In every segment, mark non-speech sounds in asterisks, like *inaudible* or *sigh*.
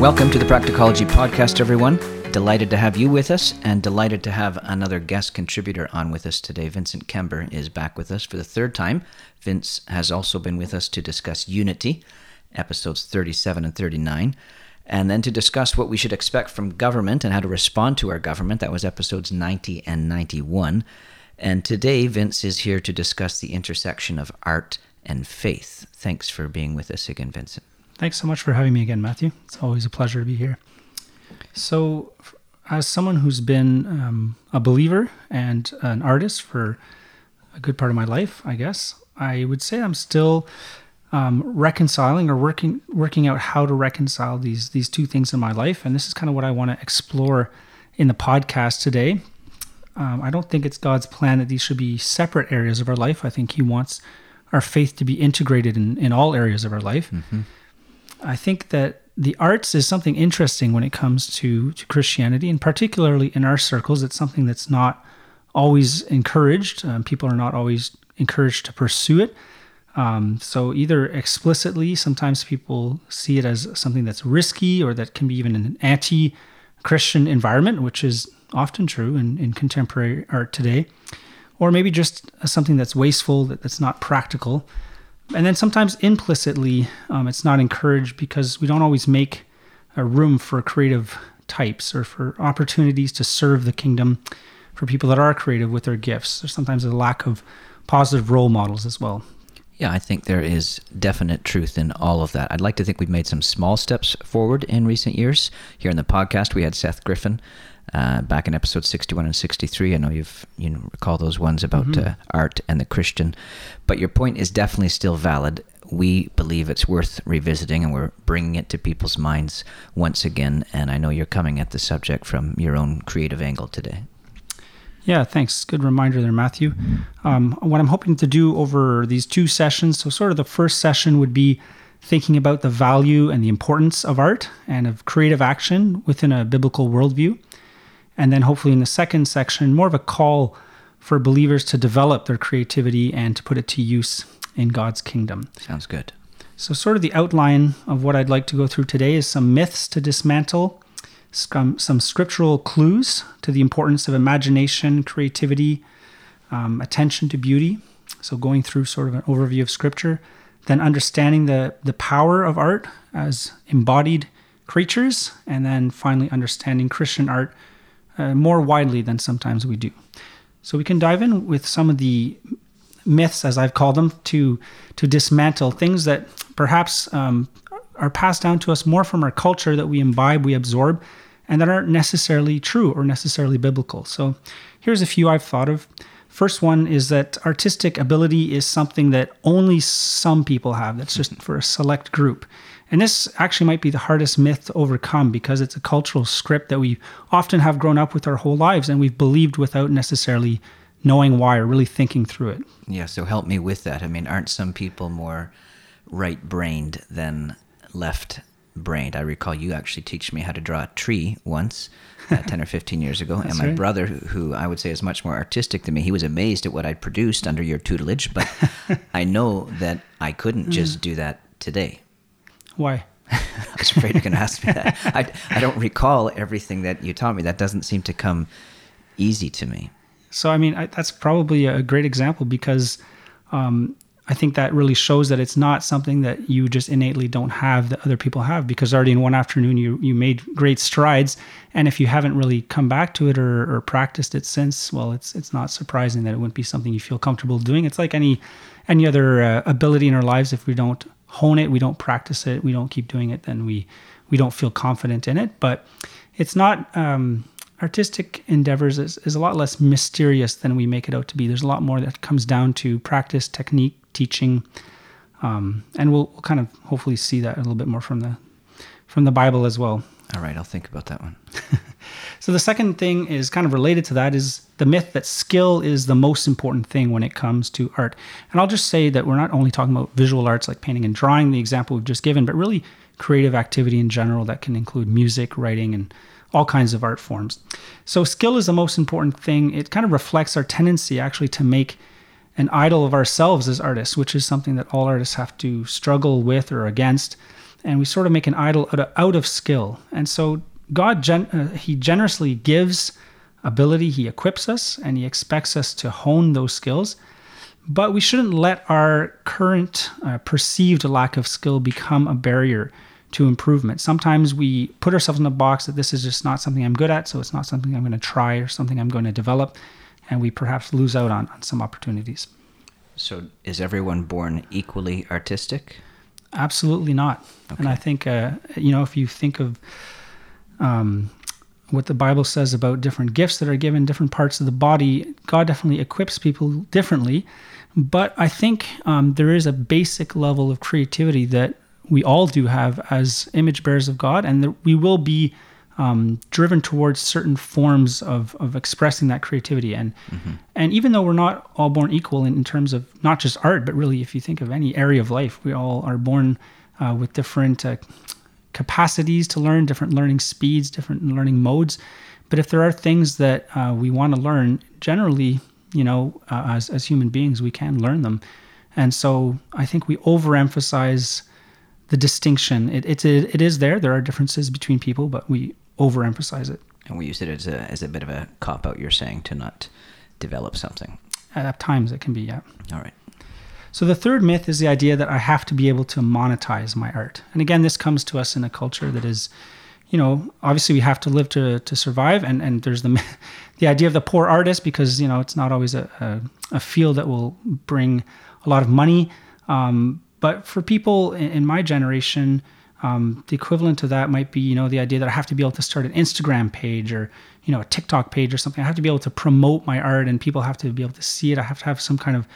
Welcome to the Practicology Podcast, everyone. Delighted to have you with us and delighted to have another guest contributor on with us today. Vincent Kember is back with us for the third time. Vince has also been with us to discuss unity, episodes 37 and 39, and then to discuss what we should expect from government and how to respond to our government. That was episodes 90 and 91. And today, Vince is here to discuss the intersection of art and faith. Thanks for being with us again, Vincent. Thanks so much for having me again, Matthew. It's always a pleasure to be here. So, as someone who's been um, a believer and an artist for a good part of my life, I guess I would say I'm still um, reconciling or working working out how to reconcile these these two things in my life, and this is kind of what I want to explore in the podcast today. Um, I don't think it's God's plan that these should be separate areas of our life. I think He wants our faith to be integrated in, in all areas of our life. Mm-hmm. I think that the arts is something interesting when it comes to, to Christianity, and particularly in our circles, it's something that's not always encouraged. Um, people are not always encouraged to pursue it. Um, so, either explicitly, sometimes people see it as something that's risky or that can be even an anti Christian environment, which is often true in, in contemporary art today, or maybe just something that's wasteful, that, that's not practical and then sometimes implicitly um, it's not encouraged because we don't always make a room for creative types or for opportunities to serve the kingdom for people that are creative with their gifts there's sometimes a lack of positive role models as well yeah, I think there is definite truth in all of that. I'd like to think we've made some small steps forward in recent years. Here in the podcast, we had Seth Griffin uh, back in episode 61 and 63. I know you've you know, recall those ones about mm-hmm. uh, art and the Christian, but your point is definitely still valid. We believe it's worth revisiting, and we're bringing it to people's minds once again. And I know you're coming at the subject from your own creative angle today. Yeah, thanks. Good reminder there, Matthew. Um, what I'm hoping to do over these two sessions, so sort of the first session would be thinking about the value and the importance of art and of creative action within a biblical worldview. And then hopefully in the second section, more of a call for believers to develop their creativity and to put it to use in God's kingdom. Sounds good. So, sort of the outline of what I'd like to go through today is some myths to dismantle, some, some scriptural clues to the importance of imagination, creativity, um, attention to beauty. So, going through sort of an overview of scripture, then understanding the, the power of art as embodied creatures, and then finally understanding Christian art uh, more widely than sometimes we do. So we can dive in with some of the myths, as I've called them, to to dismantle things that perhaps um, are passed down to us more from our culture that we imbibe, we absorb, and that aren't necessarily true or necessarily biblical. So here's a few I've thought of. First one is that artistic ability is something that only some people have. That's just hmm. for a select group. And this actually might be the hardest myth to overcome because it's a cultural script that we often have grown up with our whole lives and we've believed without necessarily knowing why or really thinking through it. Yeah, so help me with that. I mean, aren't some people more right brained than left brained? I recall you actually teach me how to draw a tree once. *laughs* Uh, 10 or 15 years ago. and my right. brother, who I would say is much more artistic than me, he was amazed at what I'd produced under your tutelage. But *laughs* I know that I couldn't just mm. do that today. Why? *laughs* I was afraid you're going to ask me that. I, I don't recall everything that you taught me. That doesn't seem to come easy to me. So, I mean, I, that's probably a great example because um, I think that really shows that it's not something that you just innately don't have that other people have because already in one afternoon you, you made great strides. And if you haven't really come back to it or, or practiced it since, well, it's, it's not surprising that it wouldn't be something you feel comfortable doing. It's like any, any other uh, ability in our lives. If we don't hone it, we don't practice it, we don't keep doing it, then we we don't feel confident in it. But it's not um, artistic endeavors is, is a lot less mysterious than we make it out to be. There's a lot more that comes down to practice, technique, teaching, um, and we'll, we'll kind of hopefully see that a little bit more from the from the Bible as well. All right, I'll think about that one. *laughs* so the second thing is kind of related to that is the myth that skill is the most important thing when it comes to art. And I'll just say that we're not only talking about visual arts like painting and drawing, the example we've just given, but really creative activity in general that can include music, writing, and all kinds of art forms. So skill is the most important thing. It kind of reflects our tendency actually to make an idol of ourselves as artists, which is something that all artists have to struggle with or against and we sort of make an idol out of, out of skill. And so God, gen- uh, He generously gives ability, He equips us, and He expects us to hone those skills. But we shouldn't let our current uh, perceived lack of skill become a barrier to improvement. Sometimes we put ourselves in a box that this is just not something I'm good at, so it's not something I'm going to try or something I'm going to develop, and we perhaps lose out on, on some opportunities. So, is everyone born equally artistic? Absolutely not. Okay. And I think, uh, you know, if you think of um, what the Bible says about different gifts that are given different parts of the body, God definitely equips people differently. But I think um, there is a basic level of creativity that we all do have as image bearers of God, and that we will be um, driven towards certain forms of, of expressing that creativity. And mm-hmm. and even though we're not all born equal in, in, terms of not just art, but really if you think of any area of life, we all are born uh, with different uh, capacities to learn, different learning speeds, different learning modes. But if there are things that uh, we want to learn, generally, you know, uh, as as human beings, we can learn them. And so I think we overemphasize the distinction. It, it's a, it is there. There are differences between people, but we overemphasize it. And we use it as a, as a bit of a cop out, you're saying, to not develop something. At times it can be, yeah. All right. So the third myth is the idea that I have to be able to monetize my art. And again, this comes to us in a culture that is, you know, obviously we have to live to, to survive. And, and there's the, *laughs* the idea of the poor artist because, you know, it's not always a, a, a field that will bring a lot of money. Um, but for people in, my generation, um, the equivalent to that might be, you know, the idea that I have to be able to start an Instagram page or, you know, a TikTok page or something. I have to be able to promote my art and people have to be able to see it. I have to have some kind of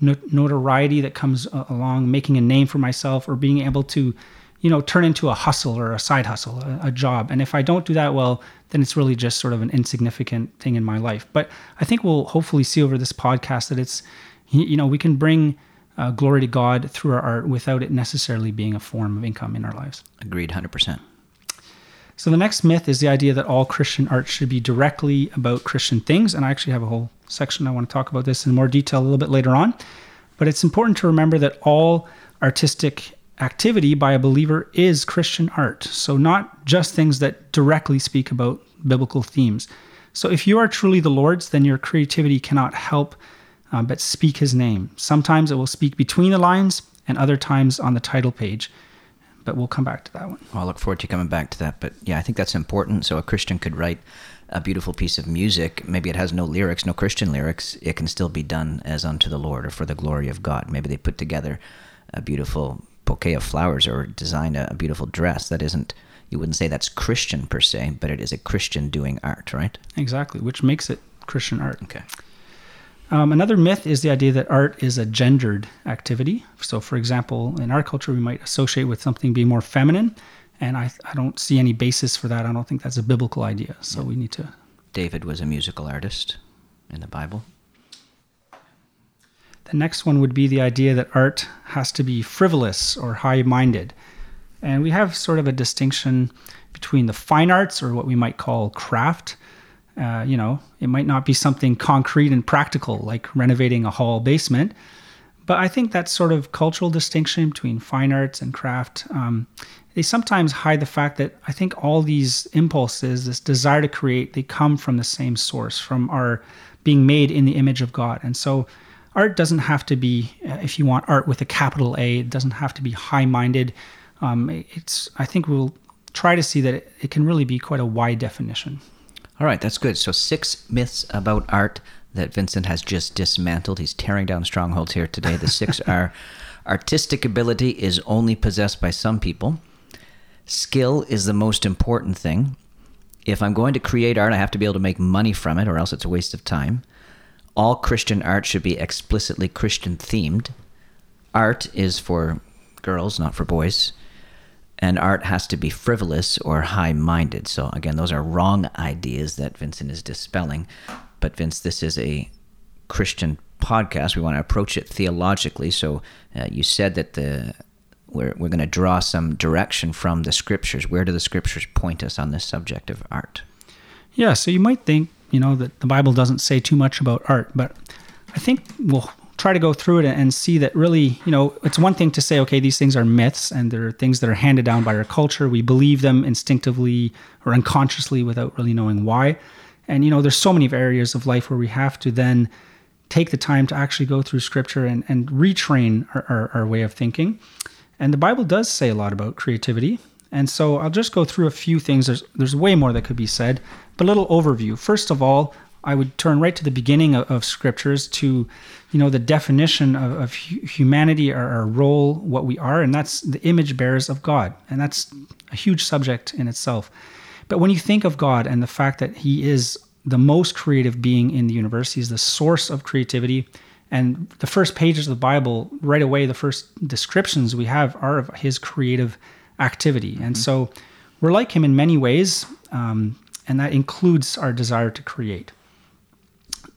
notoriety that comes along making a name for myself or being able to, you know, turn into a hustle or a side hustle, a, a job. And if I don't do that well, then it's really just sort of an insignificant thing in my life. But I think we'll hopefully see over this podcast that it's, you know, we can bring uh, glory to God through our art without it necessarily being a form of income in our lives. Agreed, 100%. So the next myth is the idea that all Christian art should be directly about Christian things. And I actually have a whole section I want to talk about this in more detail a little bit later on. But it's important to remember that all artistic activity by a believer is Christian art. So not just things that directly speak about biblical themes. So if you are truly the Lord's, then your creativity cannot help uh, but speak his name. Sometimes it will speak between the lines, and other times on the title page. But we'll come back to that one. Well, I look forward to coming back to that. But yeah, I think that's important. So a Christian could write a beautiful piece of music. Maybe it has no lyrics, no Christian lyrics. It can still be done as unto the Lord or for the glory of God. Maybe they put together a beautiful bouquet of flowers or design a, a beautiful dress. That isn't you wouldn't say that's Christian per se, but it is a Christian doing art, right? Exactly, which makes it Christian art. Okay. Um, another myth is the idea that art is a gendered activity. So, for example, in our culture, we might associate with something being more feminine, and I, I don't see any basis for that. I don't think that's a biblical idea. So, yeah. we need to. David was a musical artist in the Bible. The next one would be the idea that art has to be frivolous or high minded. And we have sort of a distinction between the fine arts, or what we might call craft, uh, you know, it might not be something concrete and practical like renovating a hall basement, but I think that sort of cultural distinction between fine arts and craft, um, they sometimes hide the fact that I think all these impulses, this desire to create, they come from the same source, from our being made in the image of God. And so art doesn't have to be, uh, if you want art with a capital A, it doesn't have to be high minded. Um, it's, I think we'll try to see that it, it can really be quite a wide definition. All right, that's good. So, six myths about art that Vincent has just dismantled. He's tearing down strongholds here today. The six *laughs* are artistic ability is only possessed by some people, skill is the most important thing. If I'm going to create art, I have to be able to make money from it, or else it's a waste of time. All Christian art should be explicitly Christian themed. Art is for girls, not for boys and art has to be frivolous or high minded. So, again, those are wrong ideas that Vincent is dispelling. But, Vince, this is a Christian podcast. We want to approach it theologically. So, uh, you said that the we're, we're going to draw some direction from the scriptures. Where do the scriptures point us on this subject of art? Yeah, so you might think, you know, that the Bible doesn't say too much about art, but I think we'll try to go through it and see that really, you know, it's one thing to say, okay, these things are myths and they're things that are handed down by our culture. We believe them instinctively or unconsciously without really knowing why. And, you know, there's so many areas of life where we have to then take the time to actually go through scripture and, and retrain our, our, our way of thinking. And the Bible does say a lot about creativity. And so I'll just go through a few things. There's, there's way more that could be said, but a little overview. First of all, I would turn right to the beginning of, of scriptures to, you know, the definition of, of humanity, our, our, role, what we are, and that's the image bearers of God, and that's a huge subject in itself. But when you think of God and the fact that He is the most creative being in the universe, He's the source of creativity, and the first pages of the Bible, right away, the first descriptions we have are of His creative activity, and mm-hmm. so we're like Him in many ways, um, and that includes our desire to create.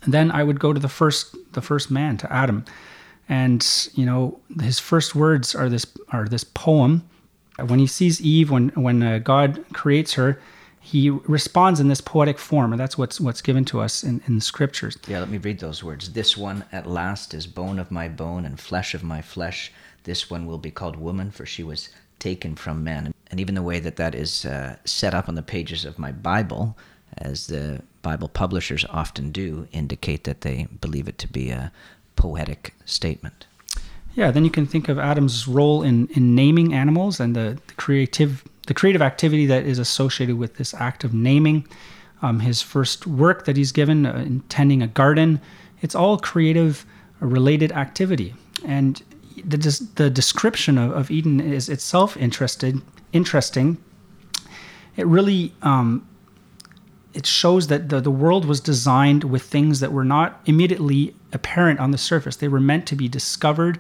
And then I would go to the first the first man, to Adam. And, you know, his first words are this are this poem. When he sees Eve, when when uh, God creates her, he responds in this poetic form, and that's what's what's given to us in, in the scriptures. Yeah, let me read those words. This one at last is bone of my bone and flesh of my flesh. This one will be called woman, for she was taken from man. And even the way that that is uh, set up on the pages of my Bible, as the Bible publishers often do, indicate that they believe it to be a poetic statement. Yeah, then you can think of Adam's role in, in naming animals and the, the creative the creative activity that is associated with this act of naming. Um, his first work that he's given, uh, intending a garden, it's all creative uh, related activity. And the, the description of, of Eden is itself interested, interesting. It really um, it shows that the, the world was designed with things that were not immediately apparent on the surface. They were meant to be discovered.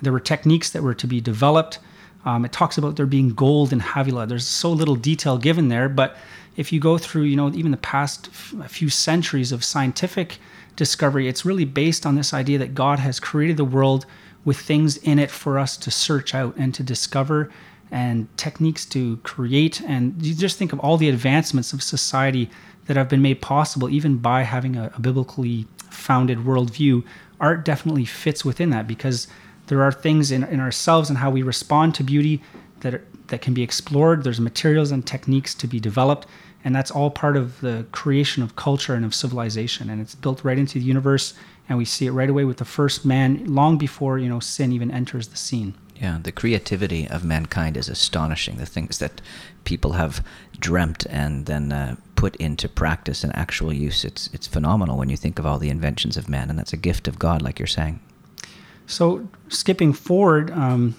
There were techniques that were to be developed. Um, it talks about there being gold in Havilah. There's so little detail given there, but if you go through, you know, even the past f- few centuries of scientific discovery, it's really based on this idea that God has created the world with things in it for us to search out and to discover and techniques to create. And you just think of all the advancements of society that have been made possible even by having a, a biblically founded worldview, art definitely fits within that because there are things in, in ourselves and how we respond to beauty that are, that can be explored. There's materials and techniques to be developed, and that's all part of the creation of culture and of civilization. And it's built right into the universe, and we see it right away with the first man, long before you know sin even enters the scene. Yeah, the creativity of mankind is astonishing. The things that people have dreamt and then uh, put into practice and actual use, it's it's phenomenal when you think of all the inventions of man, and that's a gift of God, like you're saying. So skipping forward, um,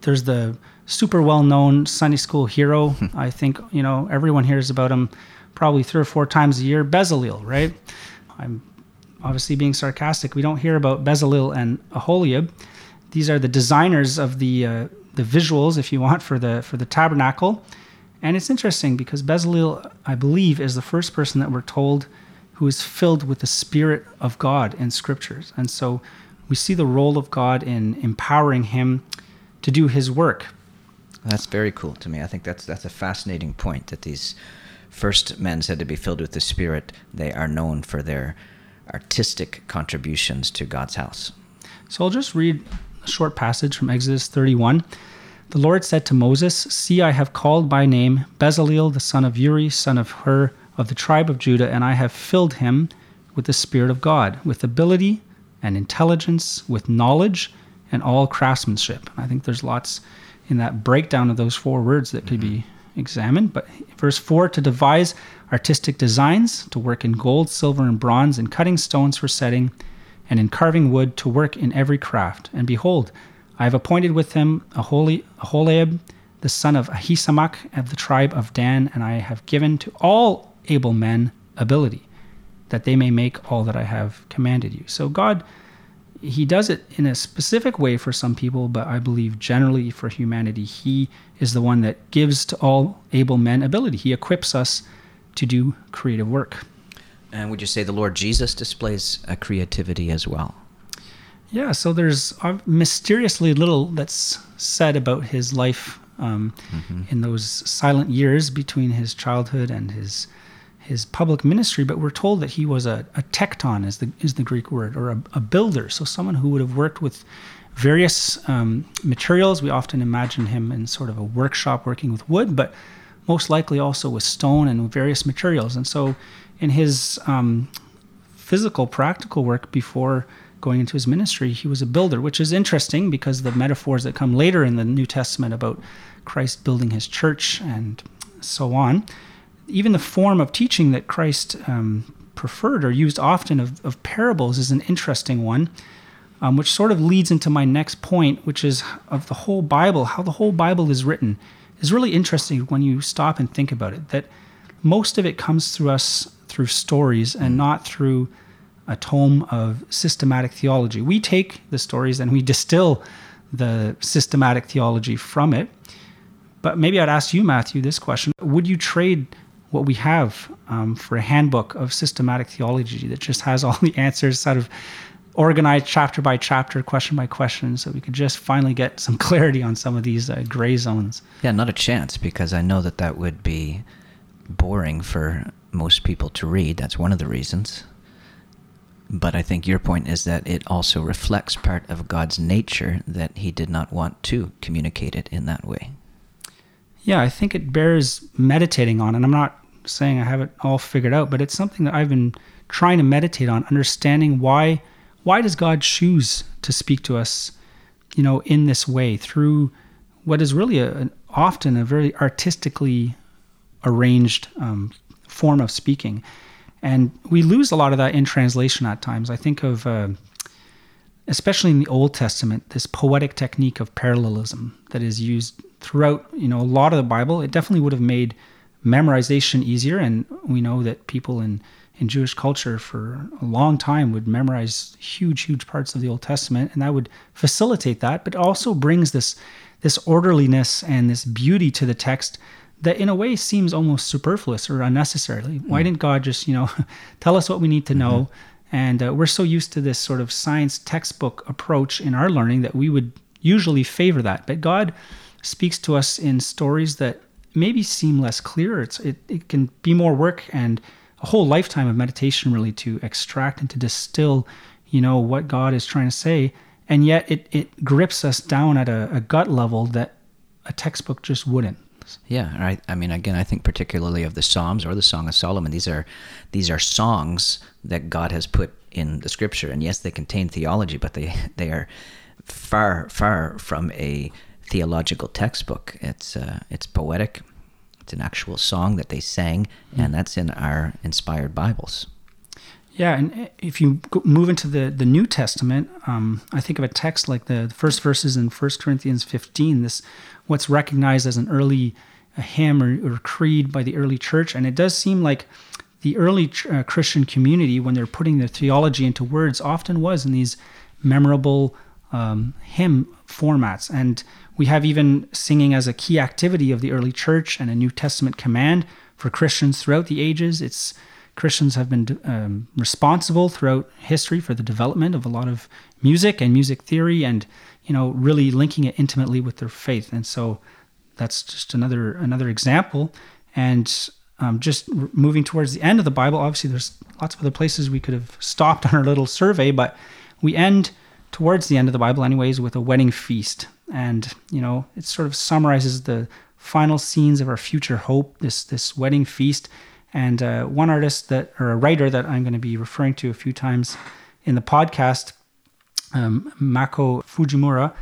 there's the super well-known Sunday school hero. *laughs* I think you know everyone hears about him probably three or four times a year. Bezalel, right? I'm obviously being sarcastic. We don't hear about Bezalel and Aholiab these are the designers of the uh, the visuals, if you want, for the for the tabernacle. And it's interesting because Bezalel, I believe, is the first person that we're told who is filled with the Spirit of God in scriptures. And so we see the role of God in empowering him to do his work. That's very cool to me. I think that's that's a fascinating point that these first men said to be filled with the Spirit, they are known for their artistic contributions to God's house. So I'll just read a short passage from Exodus 31. The Lord said to Moses, See, I have called by name Bezalel, the son of Uri, son of Hur, of the tribe of Judah, and I have filled him with the Spirit of God, with ability and intelligence, with knowledge and all craftsmanship. I think there's lots in that breakdown of those four words that could be mm-hmm. examined. But verse 4 to devise artistic designs, to work in gold, silver, and bronze, and cutting stones for setting and in carving wood to work in every craft. And behold, I have appointed with him Aholiab, the son of Ahisamach of the tribe of Dan, and I have given to all able men ability, that they may make all that I have commanded you. So God, He does it in a specific way for some people, but I believe generally for humanity, He is the one that gives to all able men ability. He equips us to do creative work. And would you say the Lord Jesus displays a creativity as well? Yeah, so there's mysteriously little that's said about his life um, mm-hmm. in those silent years between his childhood and his his public ministry, but we're told that he was a, a tekton, is the is the Greek word, or a, a builder. So someone who would have worked with various um, materials. We often imagine him in sort of a workshop working with wood, but most likely also with stone and various materials. And so, in his um, physical, practical work before going into his ministry, he was a builder, which is interesting because the metaphors that come later in the New Testament about Christ building his church and so on even the form of teaching that Christ um, preferred or used often of, of, parables is an interesting one, um, which sort of leads into my next point, which is of the whole Bible, how the whole Bible is written, is really interesting when you stop and think about it. That most of it comes through us through stories and not through a tome of systematic theology. We take the stories and we distill the systematic theology from it. But maybe I'd ask you, Matthew, this question Would you trade what we have um, for a handbook of systematic theology that just has all the *laughs* answers out of organized chapter by chapter, question by question, so we could just finally get some *laughs* clarity on some of these uh, gray zones. Yeah, not a chance, because I know that that would be boring for most people to read. That's one of the reasons. But I think your point is that it also reflects part of God's nature that He did not want to communicate it in that way. Yeah, I think it bears meditating on, and I'm not saying I have it all figured out, but it's something that I've been trying to meditate on, understanding why why does God choose to speak to us, you know, in this way through what is really a, often a very artistically arranged um, form of speaking, and we lose a lot of that in translation at times. I think of uh, especially in the Old Testament, this poetic technique of parallelism that is used throughout, you know, a lot of the Bible. It definitely would have made memorization easier. And we know that people in, in Jewish culture for a long time would memorize huge, huge parts of the Old Testament, and that would facilitate that, but also brings this this orderliness and this beauty to the text that in a way seems almost superfluous or unnecessary. Why mm. didn't God just, you know, *laughs* tell us what we need to know? Mm-hmm. And uh, we're so used to this sort of science textbook approach in our learning that we would usually favor that. But God speaks to us in stories that maybe seem less clear. It's, it, it can be more work and a whole lifetime of meditation really to extract and to distill, you know, what God is trying to say. And yet it, it grips us down at a, a gut level that a textbook just wouldn't. Yeah, right. I mean, again, I think particularly of the Psalms or the Song of Solomon. These are these are songs that God has put in the Scripture, and yes, they contain theology, but they they are far far from a theological textbook. It's uh, it's poetic. It's an actual song that they sang, mm. and that's in our inspired Bibles. Yeah, and if you move into the, the New Testament, um, I think of a text like the, the first verses in 1 Corinthians 15, this what's recognized as an early hymn or, or, creed by the early church. And it does seem like the early uh, Christian community, when they're putting their theology into words, often was in these memorable um, hymn formats. And we have even singing as a key activity of the early church and a New Testament command for Christians throughout the ages. It's Christians have been um, responsible throughout history for the development of a lot of music and music theory, and you know, really linking it intimately with their faith. And so, that's just another another example. And um, just moving towards the end of the Bible, obviously, there's lots of other places we could have stopped *laughs* on our little survey, but we end towards the end of the Bible, anyways, with a wedding feast. And, you know, it sort of summarizes the final scenes of our future hope, this, this wedding feast. And uh, one artist that, or a writer that I'm going to be referring to a few times in the podcast, um, Mako Fujimura,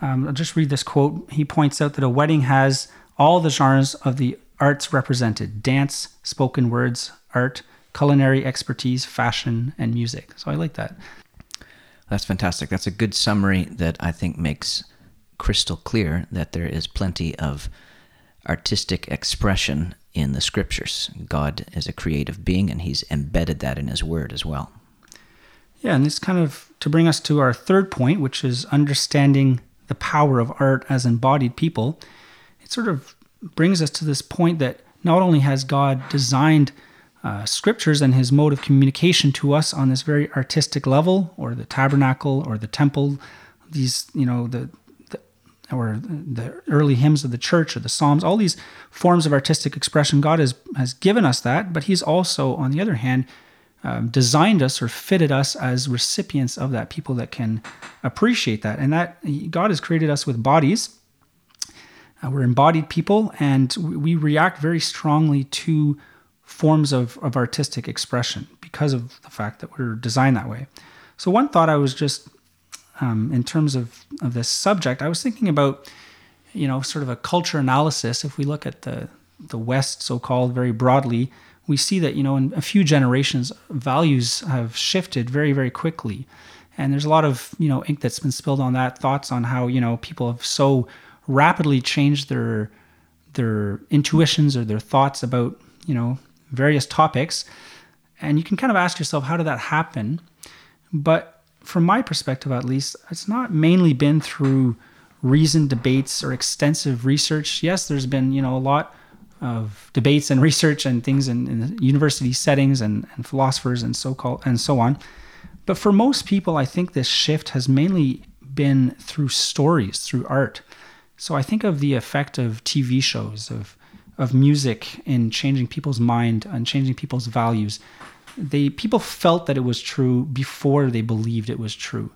um, I'll just read this quote. He points out that a wedding has all the genres of the arts represented dance, spoken words, art, culinary expertise, fashion, and music. So I like that. That's fantastic. That's a good summary that I think makes crystal clear that there is plenty of artistic expression in the scriptures. God is a creative being and he's embedded that in his word as well. Yeah, and this kind of to bring us to our third point, which is understanding the power of art as embodied people. It sort of brings us to this point that not only has God designed uh, scriptures and his mode of communication to us on this very artistic level, or the tabernacle or the temple. These, you know, the, or the early hymns of the church or the Psalms, all these forms of artistic expression, God has, has given us that, but He's also, on the other hand, um, designed us or fitted us as recipients of that, people that can appreciate that. And that God has created us with bodies. Uh, we're embodied people, and we react very strongly to forms of, of artistic expression because of the fact that we're designed that way. So, one thought I was just, um, in terms of, of this subject, I was thinking about, you know, sort of a culture analysis. If we look at the, the West, so called, very broadly, we see that, you know, in a few generations, values have shifted very, very quickly. And there's a lot of, you know, ink that's been spilled on that, thoughts on how, you know, people have so rapidly changed their their intuitions or their thoughts about, you know, various topics. And you can kind of ask yourself, how did that happen? But from my perspective, at least, it's not mainly been through reasoned debates or extensive research. Yes, there's been, you know, a lot of debates and *laughs* research and things in, in university settings and, and philosophers and so called and so on. But for most people, I think this shift has mainly been through stories, through art. So I think of the effect of TV shows, of of music in changing people's mind and changing people's values. They people felt that it was true before they believed it was true.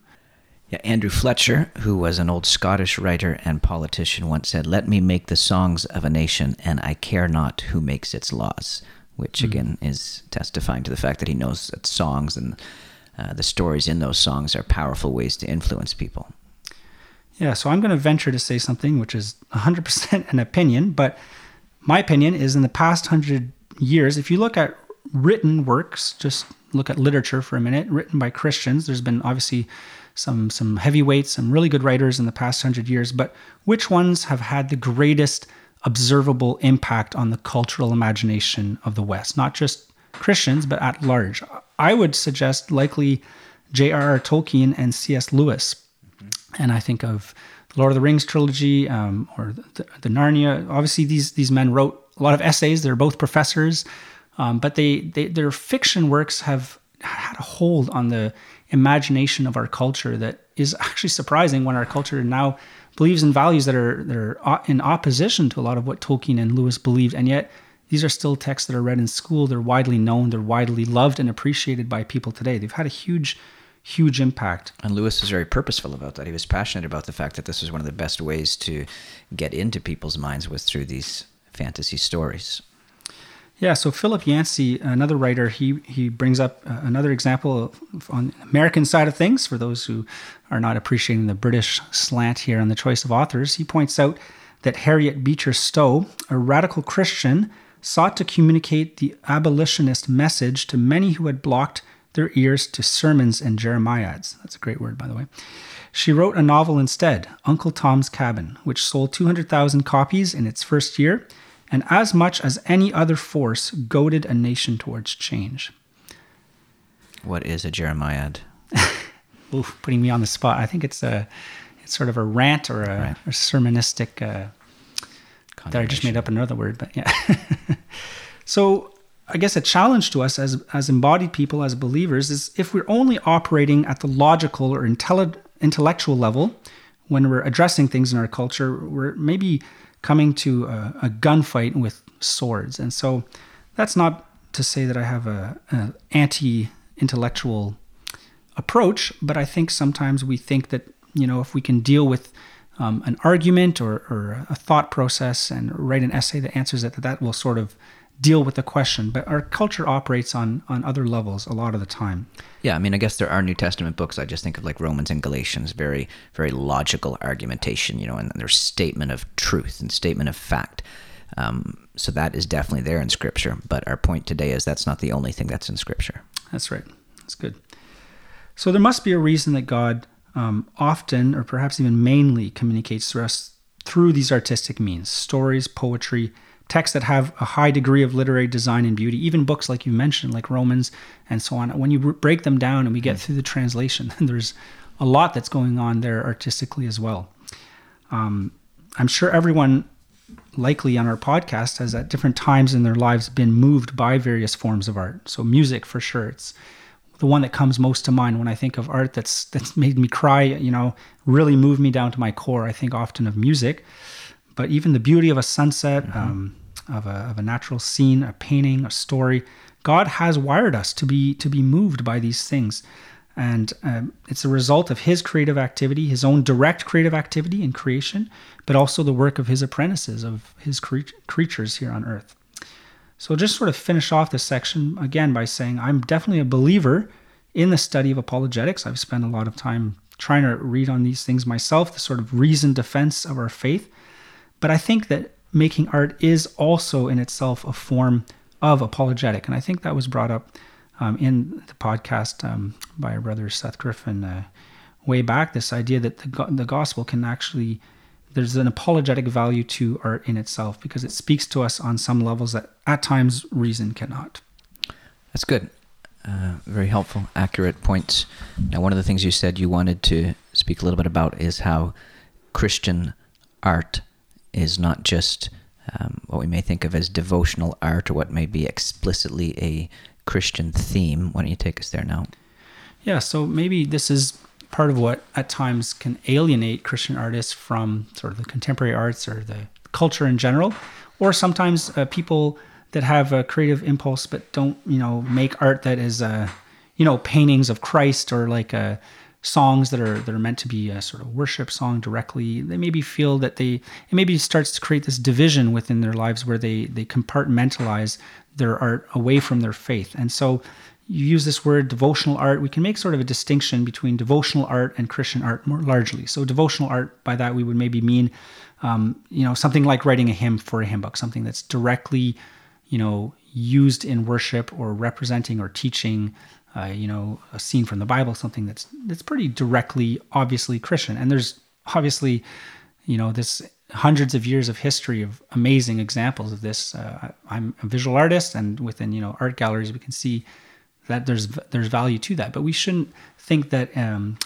Yeah, Andrew Fletcher, who was an old Scottish writer and politician, once said, "Let me make the songs of a nation, and I care not who makes its laws." Which mm again is testifying to the fact that he knows that songs and uh, the stories in those songs are powerful ways to influence people. Yeah, so I'm going to venture to say something which is 100% an opinion, but my opinion is in the past hundred years, if you look at written works, just look at literature for a minute, written by Christians, there's been obviously some some heavyweights, some really good writers in the past hundred years, but which ones have had the greatest observable impact on the cultural imagination of the West? Not just Christians, but at large. I would suggest likely J.R.R. Tolkien and C.S. Lewis. Mm-hmm. And I think of Lord of the Rings trilogy um, or the, the, Narnia. Obviously, these these men wrote a lot of essays. They're both professors, um, but they, they their fiction works have had a hold on the imagination of our culture that is actually surprising when our culture now believes in values that are that are in opposition to a lot of what Tolkien and Lewis believed, and yet these are still texts that are read in school. They're widely known. They're widely loved and appreciated by people today. They've had a huge huge impact. And Lewis was very purposeful about that. He was passionate about the fact that this was one of the best ways to get into people's minds was through these fantasy stories. Yeah, so Philip Yancey, another writer, he he brings up uh, another example on the American side of things for those who are not appreciating the British slant here on the choice of authors. He points out that Harriet Beecher Stowe, a radical Christian, sought to communicate the abolitionist message to many who had blocked their ears to sermons and Jeremiads. That's a great word, by the way. She wrote a novel instead, Uncle Tom's Cabin, which sold 200,000 copies in its first year, and as much as any other force goaded a nation towards change. What is a Jeremiad? *laughs* Oof, putting me on the spot. I think it's a, it's sort of a rant or a, right. sermonistic. Uh, that I just made up another word, but yeah. *laughs* so I guess a challenge to us as as embodied people, as believers, is if we're only operating at the logical or intelli- intellectual level when we're addressing things in our culture, we're maybe coming to a, a gunfight with swords. And so that's not to say that I have a, a anti-intellectual approach, but I think sometimes we think that you know if we can deal with um, an argument or, or, a thought process and write an essay that answers it, that that will sort of deal with the question but our culture operates on on other levels a lot of the time. Yeah i mean i guess there are new testament books. I just think of like romans and galatians very very logical argumentation you know and their statement of truth and statement of fact. Um, so that is definitely there in scripture but our point today is that's not the only thing that's in scripture. That's right. That's good. So there must be a reason that god um, often or perhaps even mainly communicates to us through these artistic means stories poetry texts that have a high degree of literary design and beauty, even books like you mentioned, like Romans and so on. When you break them down and we get mm. through the translation, *laughs* there's a lot that's going on there artistically as well. Um, I'm sure everyone likely on our podcast has at different times in their lives been moved by various forms of art. So music for sure. It's the one that comes most to mind when I think of art that's that's made me cry, you know, really moved me down to my core. I think often of music, but even the beauty of a sunset, mm-hmm. um, of, a, of a natural scene, a painting, a story. God has wired us to be to be moved by these things, and um, it's a result of His creative activity, His own direct creative activity in creation, but also the work of His apprentices, of His cre- creatures here on earth. So I'll just sort of finish off this section again by saying I'm definitely a believer in the study of apologetics. I've spent a lot of time trying to read on these things myself, the sort of reasoned defense of our faith. But I think that making art is also in itself a form of apologetic. And I think that was brought up um, in the podcast um, by brother Seth Griffin uh, way back this idea that the, the gospel can actually there's an apologetic value to art in itself because it speaks to us on some levels that at times reason cannot. That's good. Uh, very helpful, accurate points. Now, one of the things you said you wanted to speak a little bit about is how Christian art is not just um, what we may think of as devotional art or what may be explicitly a Christian theme. Why don't you take us there now? Yeah, so maybe this is part of what at times can alienate Christian artists from sort of the contemporary arts or the culture in general, or sometimes uh, people that have a creative impulse but don't, you know, make art that is, uh, you know, paintings of Christ or like uh, songs that are that are meant to be a sort of worship song directly. They maybe feel that they it maybe starts to create this division within their lives where they they compartmentalize their art away from their faith, and so you use this word devotional art, we can make sort of a distinction between devotional art and Christian art more largely. So, devotional art, by that we would maybe mean, um, you know, something like writing a hymn for a hymn book, something that's directly, you know, used in worship or representing or teaching, uh, you know, a scene from the Bible, something that's that's pretty directly, obviously Christian. And there's obviously, you know, this hundreds of years of history of amazing examples of this. Uh, I'm a visual artist, and within you know art galleries, we can see that there's there's value to that. But we shouldn't think that um,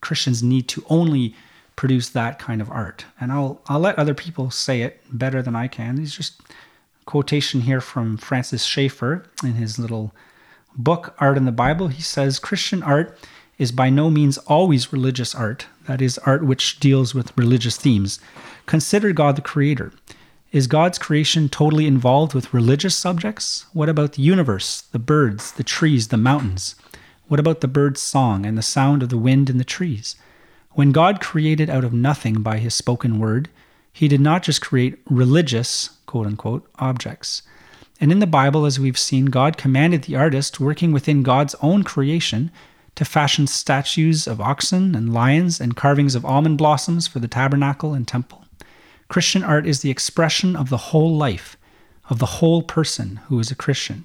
Christians need to only produce that kind of art. And I'll I'll let other people say it better than I can. These just quotation here from Francis Schaeffer in his little book Art in the Bible. He says Christian art is by no means always religious art, that is, art which deals with religious themes. Consider God the Creator. Is God's creation totally involved with religious subjects? What about the universe, the birds, the trees, the mountains? What about the bird's song and the sound of the wind in the trees? When God created out of nothing by his spoken word, he did not just create religious, quote unquote, objects. And in the Bible, as we've seen, God commanded the artist working within God's own creation to fashion statues of oxen and lions and carvings of almond blossoms for the tabernacle and temple. Christian art is the expression of the whole life, of the whole person who is a Christian.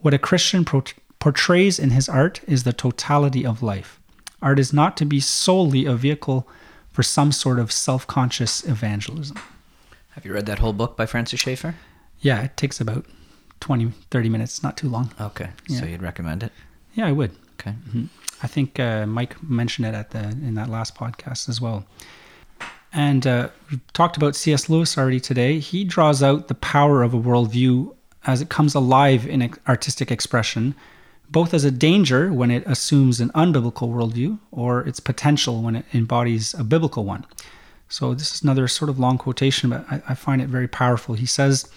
What a Christian pro- portrays in his art is the totality of life. Art is not to be solely a vehicle for some sort of self conscious evangelism. Have you read that whole book by Francis Schaeffer? Yeah, it takes about 20, 30 minutes, not too long. Okay, yeah. so you'd recommend it? Yeah, I would. Okay. Mm-hmm. I think uh, Mike mentioned it at the in that last podcast as well. And uh, we talked about C.S. Lewis already today. He draws out the power of a worldview as it comes alive in artistic expression, both as a danger when it assumes an unbiblical worldview or its potential when it embodies a biblical one. So, this is another sort of long quotation, but I, I find it very powerful. He says,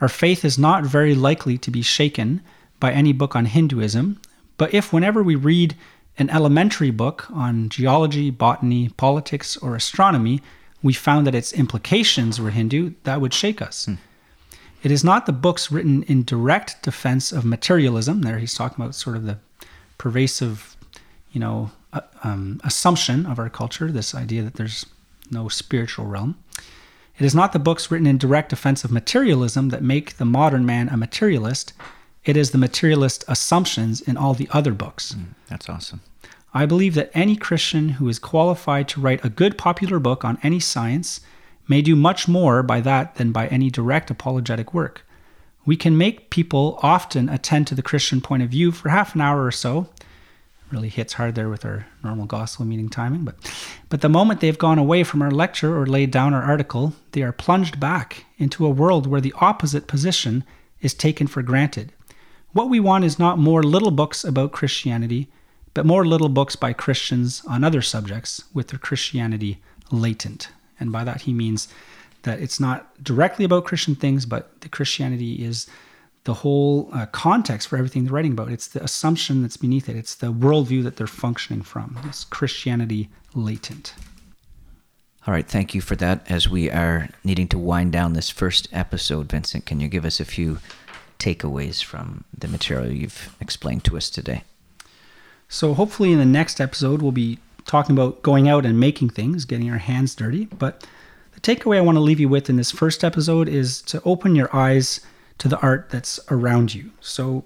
Our faith is not very likely to be shaken by any book on Hinduism, but if whenever we read an elementary book on geology, botany, politics, or astronomy, we found that its implications were Hindu, that would shake us. Hmm. It is not the books written in direct defense of materialism. There he's talking about sort of the pervasive, you know, uh, um, assumption of our culture, this idea that there's no spiritual realm. It is not the books written in direct defense of materialism that make the modern man a materialist. It is the materialist assumptions in all the other books. Mm, that's awesome. I believe that any Christian who is qualified to write a good popular book on any science may do much more by that than by any direct apologetic work. We can make people often attend to the Christian point of view for half an hour or so. Really hits hard there with our normal gospel meeting timing, but but the moment they've gone away from our lecture or laid down our article, they are plunged back into a world where the opposite position is taken for granted. What we want is not more little books about Christianity, but more little books by Christians on other subjects with their Christianity latent. And by that he means that it's not directly about Christian things, but the Christianity is the whole uh, context for everything they're writing about. It's the assumption that's beneath it. It's the worldview that they're functioning from. It's Christianity latent. All right, thank you for that. As we are needing to wind down this first episode, Vincent, can you give us a few takeaways from the material you've explained to us today? So, hopefully, in the next episode, we'll be talking about going out and making things, getting our hands dirty. But the takeaway I want to leave you with in this first episode is to open your eyes to the art that's around you. So,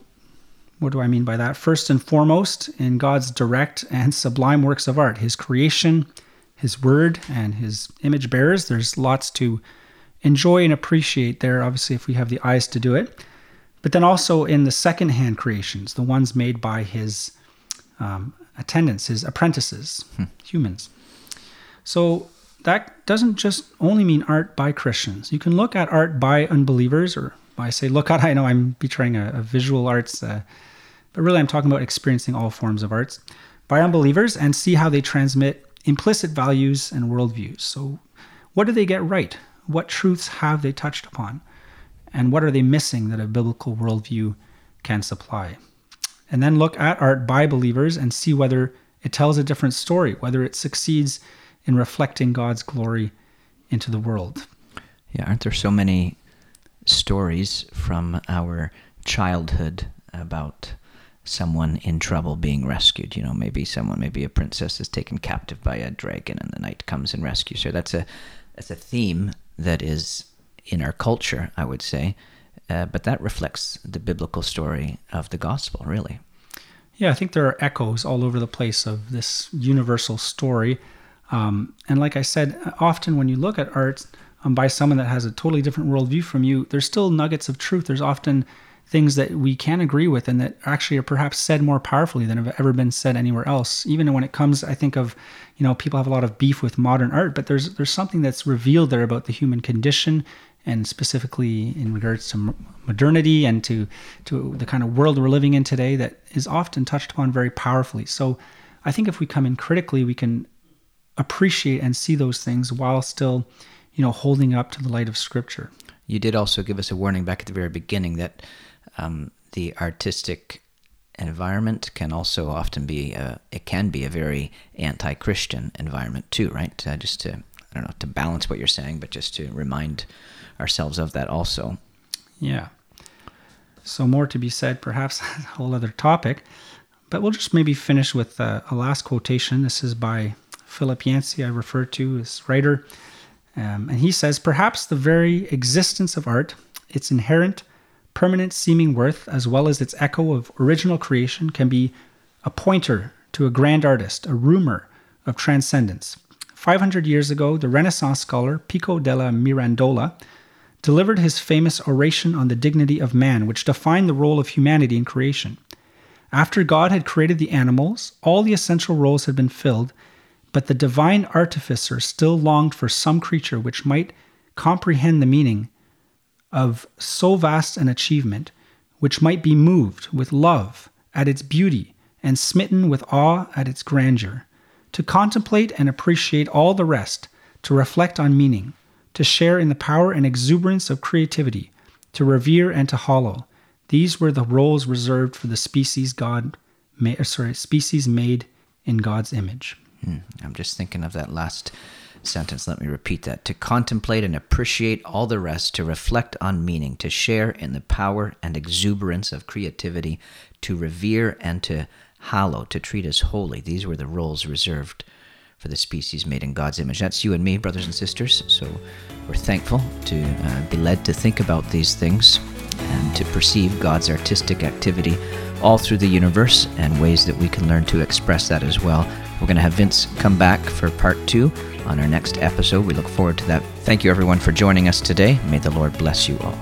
what do I mean by that? First and foremost, in God's direct and sublime works of art, His creation, His word, and His image bearers, there's lots to enjoy and appreciate there, obviously, if we have the eyes to do it. But then also in the second-hand creations, the ones made by His um, attendants, His apprentices, hmm. humans. So that doesn't just only mean art by Christians. You can look at art by unbelievers or I say look at, I know I'm betraying a, a visual arts, uh, but really I'm talking about experiencing all forms of arts by unbelievers and see how they transmit implicit values and worldviews. So, what do they get right? What truths have they touched upon? And what are they missing that a biblical worldview can supply? And then look at art by believers and see whether it tells a different story, whether it succeeds in reflecting God's glory into the world. Yeah, aren't there so many stories from our childhood about someone in trouble being rescued. You know, maybe someone, maybe a princess is taken captive by a dragon, and the knight comes and rescues her. That's a that's a theme that is in our culture, I would say, uh, but that reflects the biblical story of the gospel, really. Yeah, I think there are echoes all over the place of this universal story. Um, and like I said, often when you look at art, um, by someone that has a totally different worldview from you, there's still nuggets of truth. There's often things that we can agree with and that actually are perhaps said more powerfully than have ever been said anywhere else. Even when it comes, I think of, you know, people have a lot of beef with modern art, but there's there's something that's revealed there about the human condition and specifically in regards to modernity and to to the kind of world we're living in today that is often touched upon very powerfully. So I think if we come in critically, we can appreciate and see those things while still you know, holding up to the light of Scripture. You did also give us a warning back at the very beginning that um, the artistic environment can also often be a, it can be a very anti-Christian environment too, right? Uh, just to I don't know to balance what you're saying, but just to remind ourselves of that also. Yeah. So more to be said, perhaps *laughs* a whole other topic, but we'll just maybe finish with a, a last quotation. This is by Philip Yancey, I refer to as writer. Um, and he says, perhaps the very existence of art, its inherent, permanent seeming worth, as well as its echo of original creation, can be a pointer to a grand artist, a rumor of transcendence. 500 years ago, the Renaissance scholar Pico della Mirandola delivered his famous oration on the dignity of man, which defined the role of humanity in creation. After God had created the animals, all the essential roles had been filled, but the divine artificer still longed for some creature which might comprehend the meaning of so vast an achievement, which might be moved with love at its beauty and smitten with awe at its grandeur, to contemplate and appreciate all the rest, to reflect on meaning, to share in the power and exuberance of creativity, to revere and to hallow. These were the roles reserved for the species God, sorry, species made in God's image. Hmm. I'm just thinking of that last sentence. Let me repeat that. To contemplate and appreciate all the rest, to reflect on meaning, to share in the power and exuberance of creativity, to revere and to hallow, to treat as holy. These were the roles reserved for the species made in God's image. That's you and me, brothers and sisters. So we're thankful to uh, be led to think about these things and to perceive God's artistic activity all through the universe and ways that we can learn to express that as well. We're going to have Vince come back for part two on our next episode. We look forward to that. Thank you, everyone, for joining us today. May the Lord bless you all.